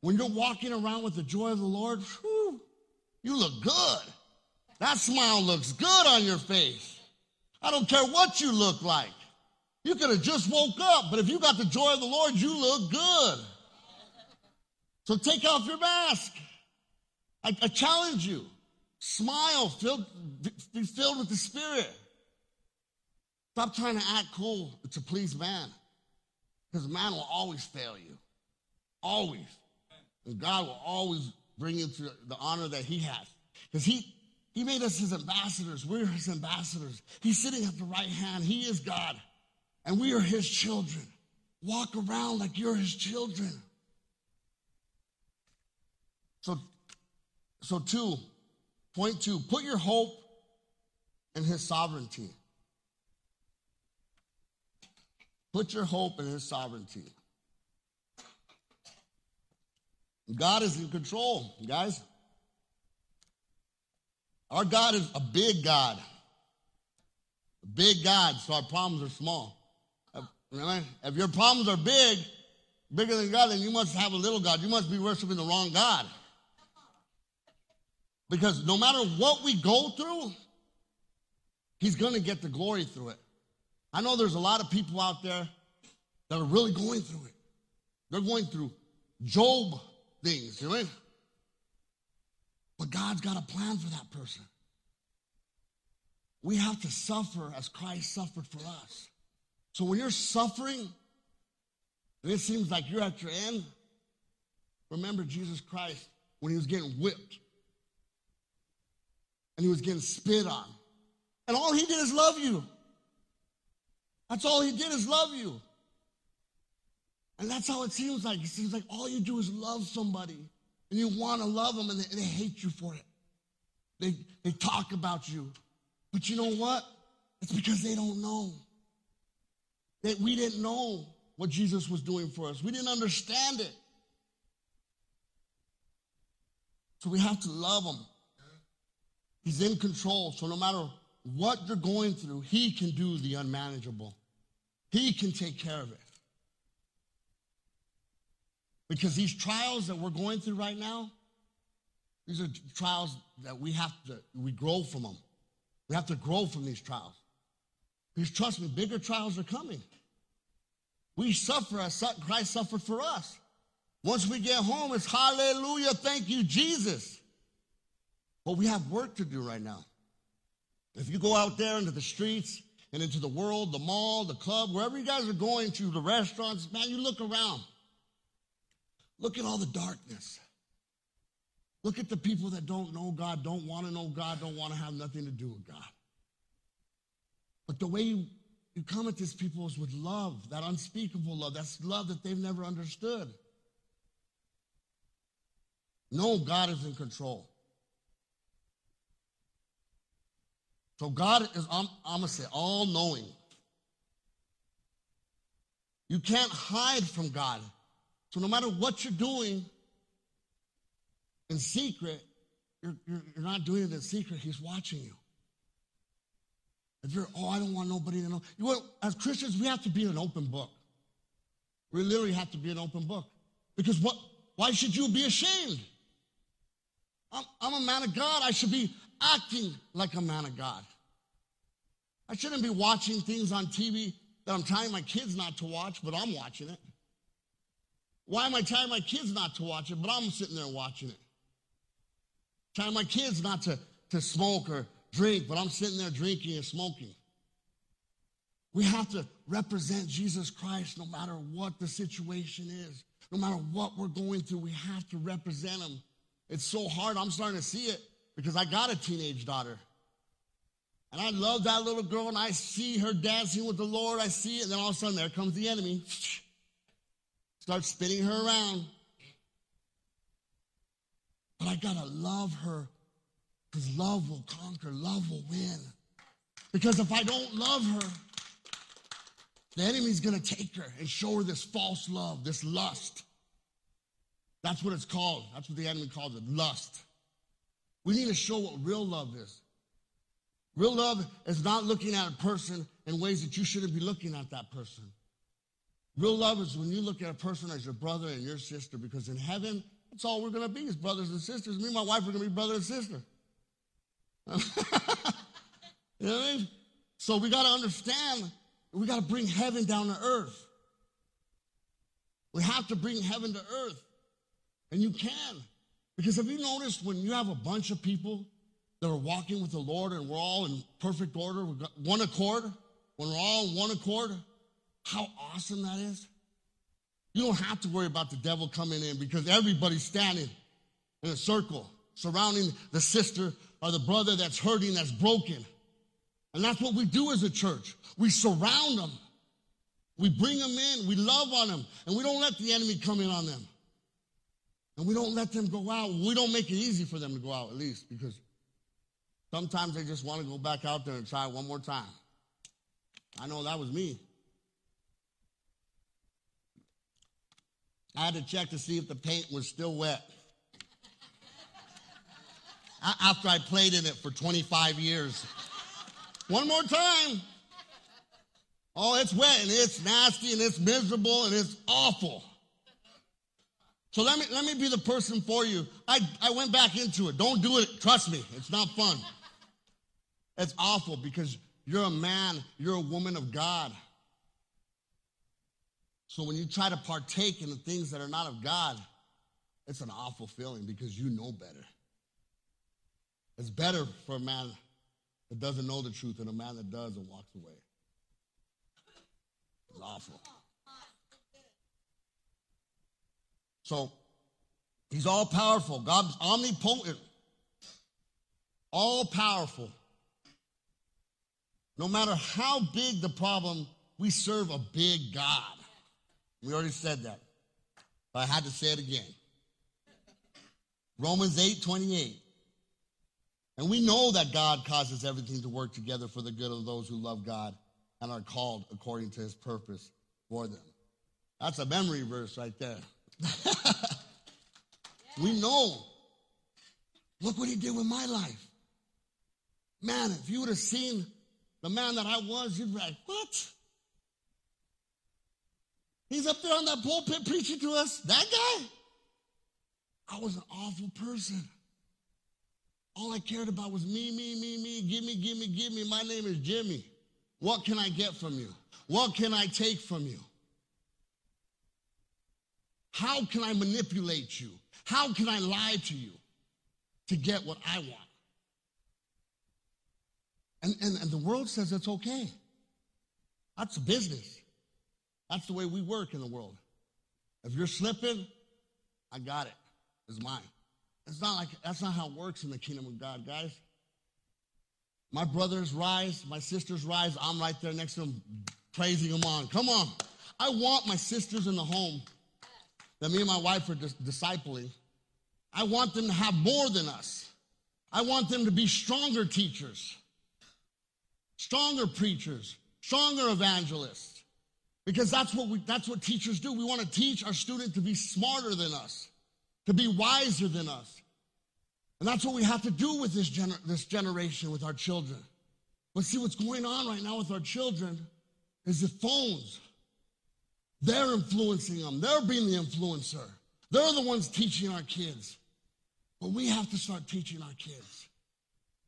When you're walking around with the joy of the Lord, whew, you look good. That smile looks good on your face. I don't care what you look like. You could have just woke up, but if you got the joy of the Lord, you look good. So take off your mask. I, I challenge you. Smile, filled, be filled with the Spirit. Stop trying to act cool to please man. Because man will always fail you. Always. And God will always bring you to the honor that he has. Because he, he made us his ambassadors. We're his ambassadors. He's sitting at the right hand. He is God. And we are his children. Walk around like you're his children. So, so two, point two, put your hope in his sovereignty. Put your hope in his sovereignty. God is in control, guys. Our God is a big God. A big God, so our problems are small. If your problems are big, bigger than God, then you must have a little God. You must be worshiping the wrong God. Because no matter what we go through, He's going to get the glory through it. I know there's a lot of people out there that are really going through it. They're going through Job things, you know? But God's got a plan for that person. We have to suffer as Christ suffered for us. So when you're suffering, and it seems like you're at your end, remember Jesus Christ when he was getting whipped and he was getting spit on. And all he did is love you. That's all he did is love you. And that's how it seems like. It seems like all you do is love somebody and you want to love them and they, they hate you for it. They, they talk about you. But you know what? It's because they don't know. That we didn't know what Jesus was doing for us. We didn't understand it. So we have to love him. He's in control. So no matter what you're going through, he can do the unmanageable. He can take care of it. Because these trials that we're going through right now, these are trials that we have to, we grow from them. We have to grow from these trials. Because trust me, bigger trials are coming. We suffer as Christ suffered for us. Once we get home, it's hallelujah, thank you, Jesus. But we have work to do right now. If you go out there into the streets and into the world, the mall, the club, wherever you guys are going to, the restaurants, man, you look around. Look at all the darkness. Look at the people that don't know God, don't want to know God, don't want to have nothing to do with God. But the way you, you come at these people is with love, that unspeakable love. That's love that they've never understood. No, God is in control. So God is, I'm, I'm going to say, all knowing. You can't hide from God. So no matter what you're doing in secret, you're, you're, you're not doing it in secret. He's watching you. If you're, oh, I don't want nobody to know. You know, as Christians, we have to be an open book. We literally have to be an open book. Because what, why should you be ashamed? I'm, I'm a man of God. I should be acting like a man of God. I shouldn't be watching things on TV that I'm telling my kids not to watch, but I'm watching it. Why am I telling my kids not to watch it, but I'm sitting there watching it? Telling my kids not to, to smoke or drink, but I'm sitting there drinking and smoking. We have to represent Jesus Christ no matter what the situation is, no matter what we're going through, we have to represent him. It's so hard. I'm starting to see it because I got a teenage daughter. And I love that little girl, and I see her dancing with the Lord. I see it, and then all of a sudden, there comes the enemy. Starts spinning her around. But I gotta love her because love will conquer, love will win. Because if I don't love her, the enemy's gonna take her and show her this false love, this lust. That's what it's called. That's what the enemy calls it lust. We need to show what real love is. Real love is not looking at a person in ways that you shouldn't be looking at that person. Real love is when you look at a person as your brother and your sister, because in heaven, that's all we're going to be is brothers and sisters. Me and my wife are going to be brother and sister. you know what I mean? So we got to understand, we got to bring heaven down to earth. We have to bring heaven to earth. And you can. Because have you noticed when you have a bunch of people that are walking with the Lord and we're all in perfect order, we've got one accord, when we're all in one accord, how awesome that is? You don't have to worry about the devil coming in because everybody's standing. in a circle surrounding the sister or the brother that's hurting, that's broken. And that's what we do as a church. We surround them. We bring them in. We love on them. And we don't let the enemy come in on them. And we don't let them go out. We don't make it easy for them to go out, at least, because sometimes they just want to go back out there and try one more time. I know that was me. I had to check to see if the paint was still wet. After I played in it for 25 years. One more time. Oh, it's wet and it's nasty and it's miserable and it's awful. So let me, let me be the person for you. I, I went back into it. Don't do it. Trust me. It's not fun. It's awful because you're a man, you're a woman of God. So when you try to partake in the things that are not of God, it's an awful feeling because you know better. It's better for a man that doesn't know the truth than a man that does and walks away. It's awful. So he's all powerful. God's omnipotent, all powerful. No matter how big the problem, we serve a big God. We already said that. But I had to say it again. Romans 8 28. And we know that God causes everything to work together for the good of those who love God and are called according to his purpose for them. That's a memory verse right there. we know. Look what he did with my life. Man, if you would have seen the man that I was, you'd be like, what? He's up there on that pulpit preaching to us. That guy? I was an awful person. All I cared about was me, me, me, me, give me, give me, give me. My name is Jimmy. What can I get from you? What can I take from you? How can I manipulate you? How can I lie to you to get what I want? And, and, and the world says it's okay. That's business. That's the way we work in the world. If you're slipping, I got it. It's mine. It's not like that's not how it works in the kingdom of God, guys. My brothers rise, my sisters rise. I'm right there next to them, praising them on. Come on. I want my sisters in the home that me and my wife are dis- discipling. I want them to have more than us. I want them to be stronger teachers, stronger preachers, stronger evangelists. Because that's what we, that's what teachers do. We want to teach our students to be smarter than us to be wiser than us. And that's what we have to do with this, gener- this generation, with our children. But see, what's going on right now with our children is the phones. They're influencing them. They're being the influencer. They're the ones teaching our kids. But we have to start teaching our kids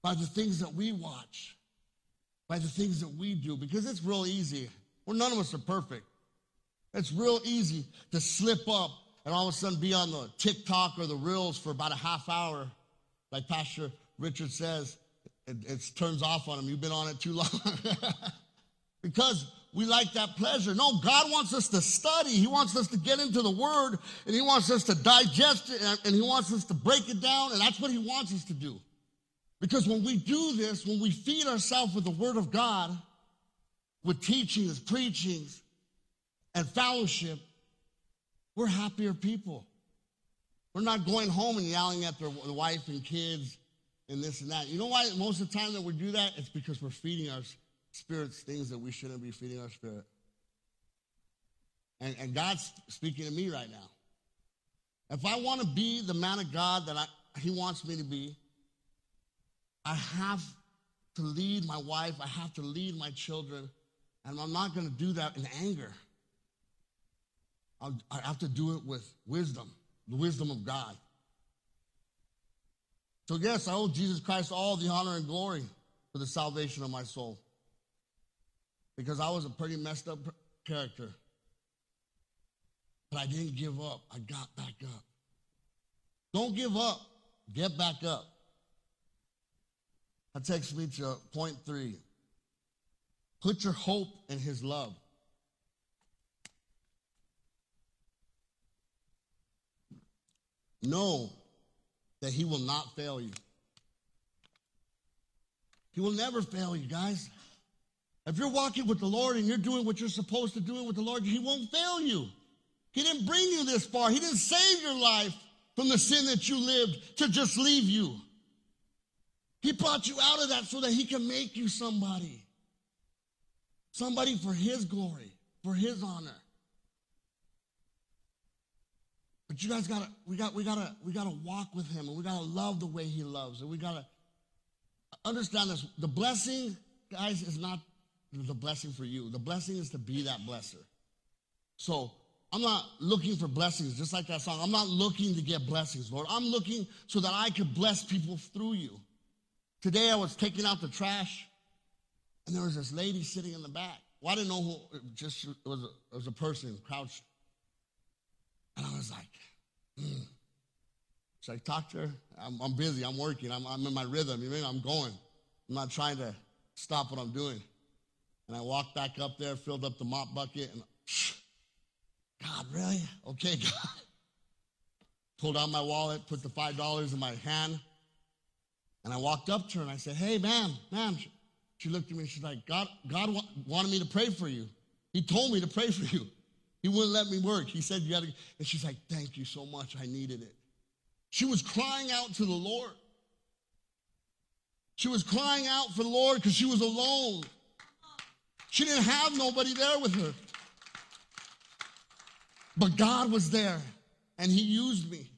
by the things that we watch, by the things that we do, because it's real easy. Well, none of us are perfect. It's real easy to slip up and all of a sudden be on the TikTok or the Reels for about a half hour. Like Pastor Richard says, it, it turns off on him. You've been on it too long. because we like that pleasure. No, God wants us to study. He wants us to get into the Word, and He wants us to digest it, and He wants us to break it down, and that's what He wants us to do. Because when we do this, when we feed ourselves with the Word of God, with teachings, preachings, and fellowship, we're happier people. We're not going home and yelling at their wife and kids and this and that. You know why most of the time that we do that? It's because we're feeding our spirits things that we shouldn't be feeding our spirit. And, and God's speaking to me right now. If I want to be the man of God that I, He wants me to be, I have to lead my wife, I have to lead my children, and I'm not going to do that in anger. I'll, I have to do it with wisdom, the wisdom of God. So, yes, I owe Jesus Christ all the honor and glory for the salvation of my soul. Because I was a pretty messed up character. But I didn't give up. I got back up. Don't give up. Get back up. That takes me to point three. Put your hope in his love. Know that he will not fail you. He will never fail you, guys. If you're walking with the Lord and you're doing what you're supposed to do with the Lord, he won't fail you. He didn't bring you this far. He didn't save your life from the sin that you lived to just leave you. He brought you out of that so that he can make you somebody. Somebody for his glory, for his honor. But you guys gotta, we got, we gotta, we gotta walk with him and we gotta love the way he loves. And we gotta understand this. The blessing, guys, is not the blessing for you. The blessing is to be that blesser. So I'm not looking for blessings, just like that song. I'm not looking to get blessings, Lord. I'm looking so that I could bless people through you. Today I was taking out the trash, and there was this lady sitting in the back. Well, I didn't know who, just it was a, it was a person crouched. And I was like, hmm. Should I talk to her? I'm, I'm busy. I'm working. I'm, I'm, in my rhythm. You know, I'm going. I'm not trying to stop what I'm doing. And I walked back up there, filled up the mop bucket, and God, really? Okay, God. Pulled out my wallet, put the $5 in my hand, and I walked up to her and I said, Hey, ma'am, ma'am. She looked at me and she's like, God, God wanted me to pray for you. He told me to pray for you. He wouldn't let me work. He said, You got to. And she's like, Thank you so much. I needed it. She was crying out to the Lord. She was crying out for the Lord because she was alone. She didn't have nobody there with her. But God was there and He used me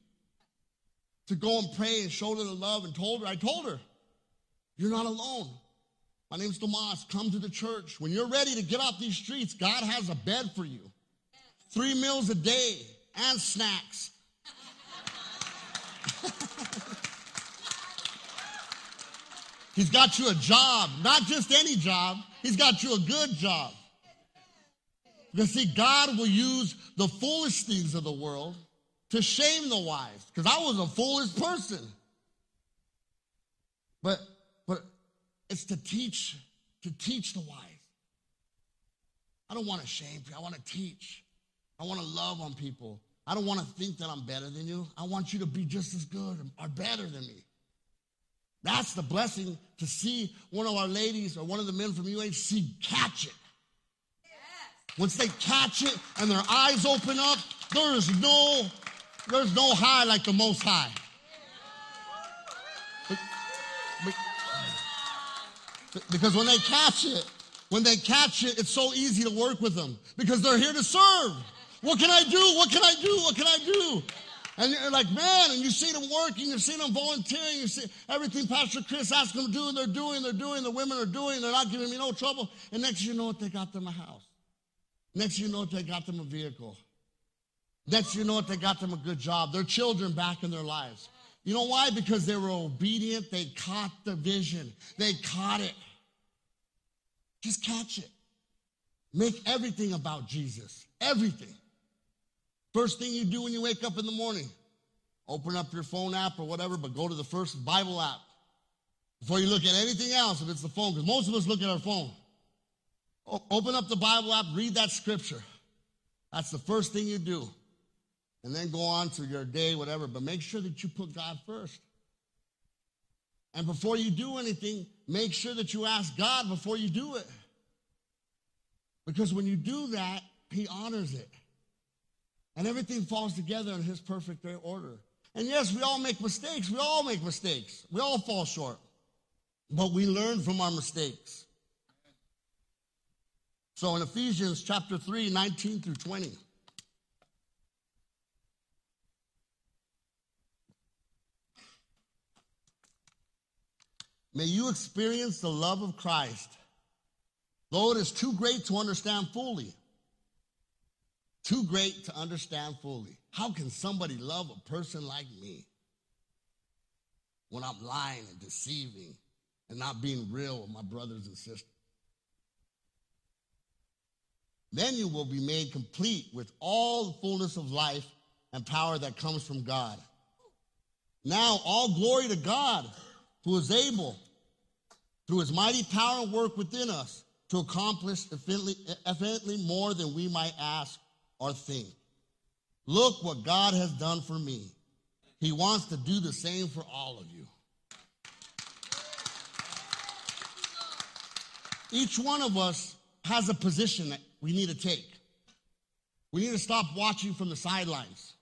to go and pray and show her the love and told her, I told her, you're not alone. My name's Tomas. Come to the church. When you're ready to get off these streets, God has a bed for you. Three meals a day and snacks. He's got you a job, not just any job. He's got you a good job. Because see, God will use the foolish things of the world to shame the wise. Because I was a foolish person. But but it's to teach, to teach the wise. I don't want to shame people. I want to teach. I want to love on people. I don't want to think that I'm better than you. I want you to be just as good or better than me. That's the blessing to see one of our ladies or one of the men from UHC catch it. Once they catch it and their eyes open up, there is no, there's no high like the most high. But, but, because when they catch it, when they catch it, it's so easy to work with them because they're here to serve. What can I do? What can I do? What can I do? And you're like, man, and you see them working, you see them volunteering, you see everything Pastor Chris asked them to do, and they're doing, they're doing, the women are doing, they're not giving me no trouble. And next you know what, they got them a house. Next you know what, they got them a vehicle. Next you know what, they got them a good job. Their children back in their lives. You know why? Because they were obedient. They caught the vision. They caught it. Just catch it. Make everything about Jesus. Everything. First thing you do when you wake up in the morning, open up your phone app or whatever, but go to the first Bible app before you look at anything else if it's the phone, because most of us look at our phone. O- open up the Bible app, read that scripture. That's the first thing you do. And then go on to your day, whatever, but make sure that you put God first. And before you do anything, make sure that you ask God before you do it. Because when you do that, He honors it. And everything falls together in his perfect order. And yes, we all make mistakes. We all make mistakes. We all fall short. But we learn from our mistakes. So in Ephesians chapter 3, 19 through 20. May you experience the love of Christ, though it is too great to understand fully too great to understand fully. How can somebody love a person like me when I'm lying and deceiving and not being real with my brothers and sisters? Then you will be made complete with all the fullness of life and power that comes from God. Now, all glory to God who is able, through his mighty power and work within us, to accomplish infinitely, infinitely more than we might ask or think. Look what God has done for me. He wants to do the same for all of you. Each one of us has a position that we need to take. We need to stop watching from the sidelines.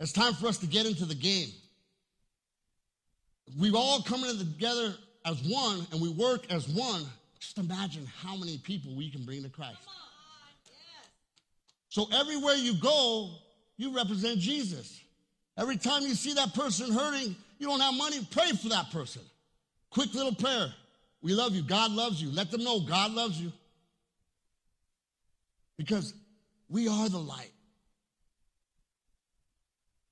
It's time for us to get into the game. We've all coming together as one and we work as one. Just imagine how many people we can bring to Christ. So everywhere you go, you represent Jesus. Every time you see that person hurting, you don't have money, pray for that person. Quick little prayer. We love you. God loves you. Let them know God loves you. Because we are the light.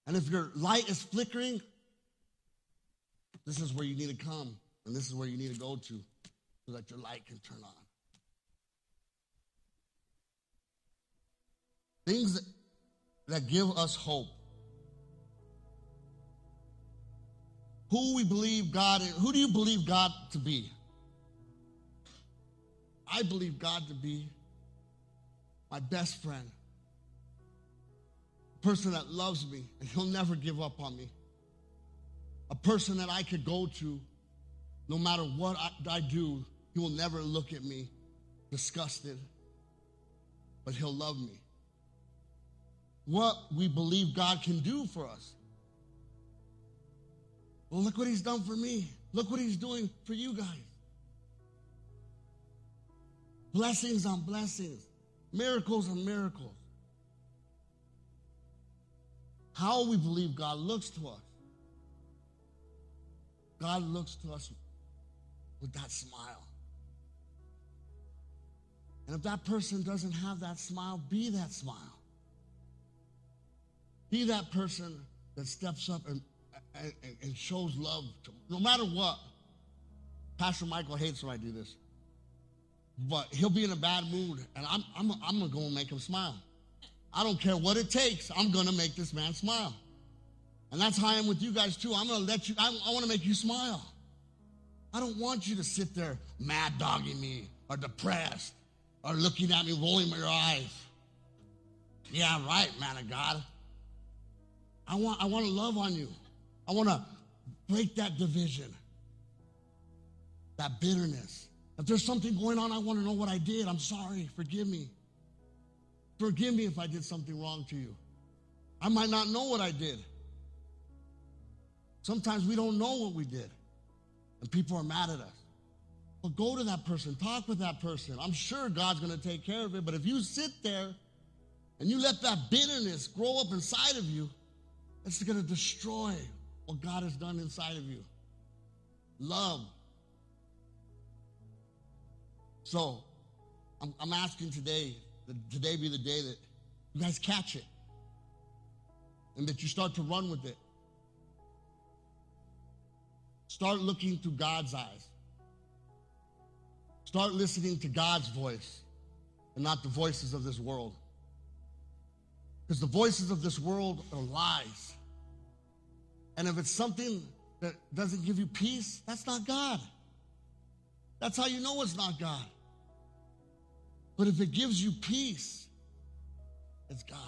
And if your light is flickering, this is where you need to come and this is where you need to go to so that your light can turn on. Things that, give us hope. Who we believe God is. Who do you believe God to be? I believe God to be my best friend, a person that loves me and he'll never give up on me, a person that I could go to no matter what I, I do, he will never look at me disgusted, but he'll love me. What we believe God can do for us. Well, look what he's done for me. Look what he's doing for you guys. Blessings on blessings, miracles on miracles. How we believe God looks to us. God looks to us with that smile. And if that person doesn't have that smile, be that smile. Be that person that steps up and, and, and shows love to, no matter what. Pastor Michael hates when I do this. But he'll be in a bad mood, and I'm, I'm, I'm going to go and make him smile. I don't care what it takes. I'm going to make this man smile. And that's how I am with you guys, too. I'm going to let you, I, I want to make you smile. I don't want you to sit there mad dogging me or depressed or looking at me, rolling your eyes. Yeah, right, man of God. I want, I want to love on you. I want to break that division, that bitterness. If there's something going on, I want to know what I did. I'm sorry. Forgive me. Forgive me if I did something wrong to you. I might not know what I did. Sometimes we don't know what we did, and people are mad at us. But go to that person, talk with that person. I'm sure God's going to take care of it. But if you sit there and you let that bitterness grow up inside of you, it's going to destroy what God has done inside of you. Love. So, I'm, I'm asking today, that today be the day that you guys catch it and that you start to run with it. Start looking through God's eyes. Start listening to God's voice and not the voices of this world. Because the voices of this world are lies. And if it's something that doesn't give you peace, that's not God. That's how you know it's not God. But if it gives you peace, it's God.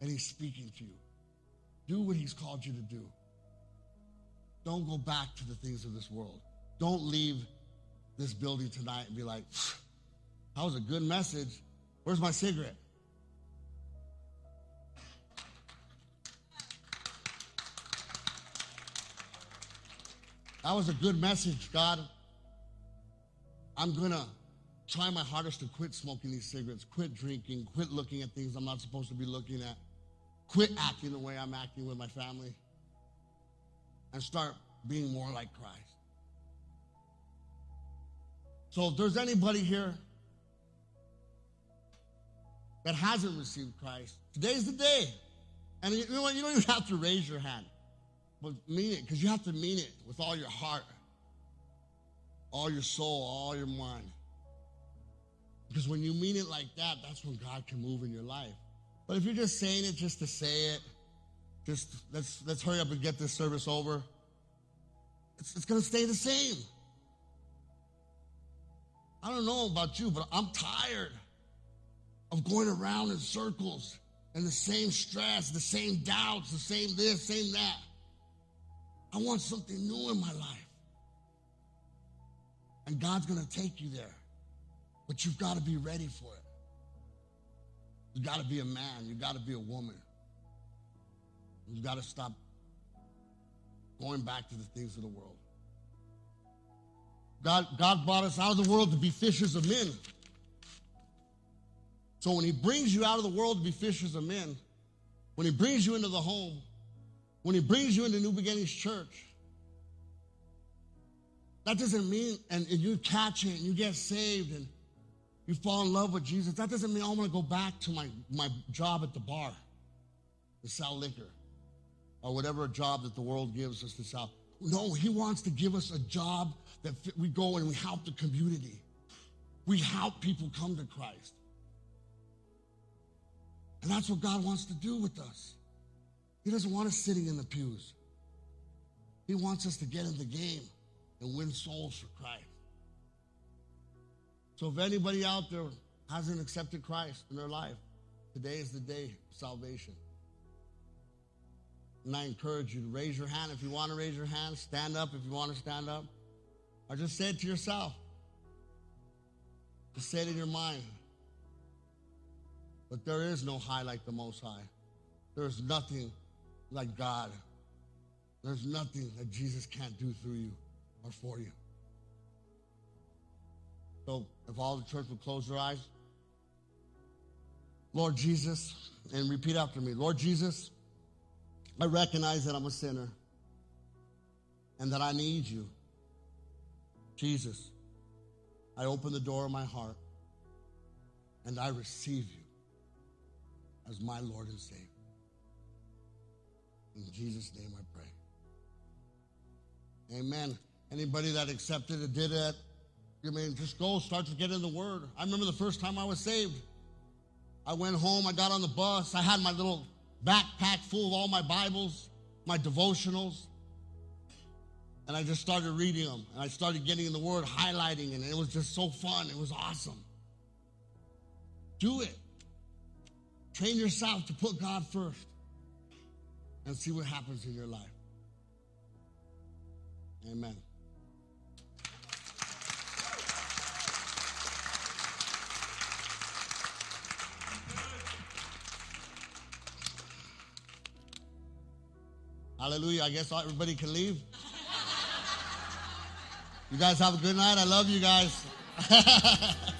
And He's speaking to you. Do what He's called you to do. Don't go back to the things of this world. Don't leave this building tonight and be like, that was a good message. Where's my cigarette? That was a good message, God. I'm going to try my hardest to quit smoking these cigarettes, quit drinking, quit looking at things I'm not supposed to be looking at, quit acting the way I'm acting with my family, and start being more like Christ. So if there's anybody here that hasn't received Christ, today's the day. And you? You don't even have to raise your hand. But mean it, because you have to mean it with all your heart, all your soul, all your mind. Because when you mean it like that, that's when God can move in your life. But if you're just saying it just to say it, just let's let's hurry up and get this service over. It's, it's to stay the same. I don't know about you, but I'm tired of going around in circles and the same stress, the same doubts, the same this, same that. I want something new in my life. And God's going to take you there. But you've got to be ready for it. You've got to be a man. You've got to be a woman. You've got to stop going back to the things of the world. God, God brought us out of the world to be fishers of men. So when he brings you out of the world to be fishers of men, when he brings you into the home, when he brings you into New Beginnings Church, that doesn't mean, and, and you catch it and you get saved and you fall in love with Jesus. That doesn't mean I'm going to go back to my, my job at the bar to sell liquor or whatever job that the world gives us to sell. No, he wants to give us a job that we go and we help the community. We help people come to Christ. And that's what God wants to do with us. He doesn't want us sitting in the pews. He wants us to get in the game and win souls for Christ. So if anybody out there hasn't accepted Christ in their life, today is the day of salvation. And I encourage you to raise your hand if you want to raise your hand, stand up if you want to stand up, or just say it to yourself. Just say it in your mind. But there is no high like the Most High. There's nothing like God. There's nothing that Jesus can't do through you or for you. So if all the church would close their eyes. Lord Jesus, and repeat after me Lord Jesus, I recognize that I'm a sinner and that I need you. Jesus, I open the door of my heart and I receive you as my Lord and Savior. In Jesus' name I pray. Amen. Anybody that accepted it, did it, I mean, just go, start to get in the Word. I remember the first time I was saved. I went home, I got on the bus, I had my little backpack full of all my Bibles, my devotionals, and I just started reading them. And I started getting in the Word, highlighting, and it was just so fun. It was awesome. Do it. Train yourself to put God first and see what happens in your life. Amen. Hallelujah. I guess everybody can leave. You guys have a good night. I love you guys.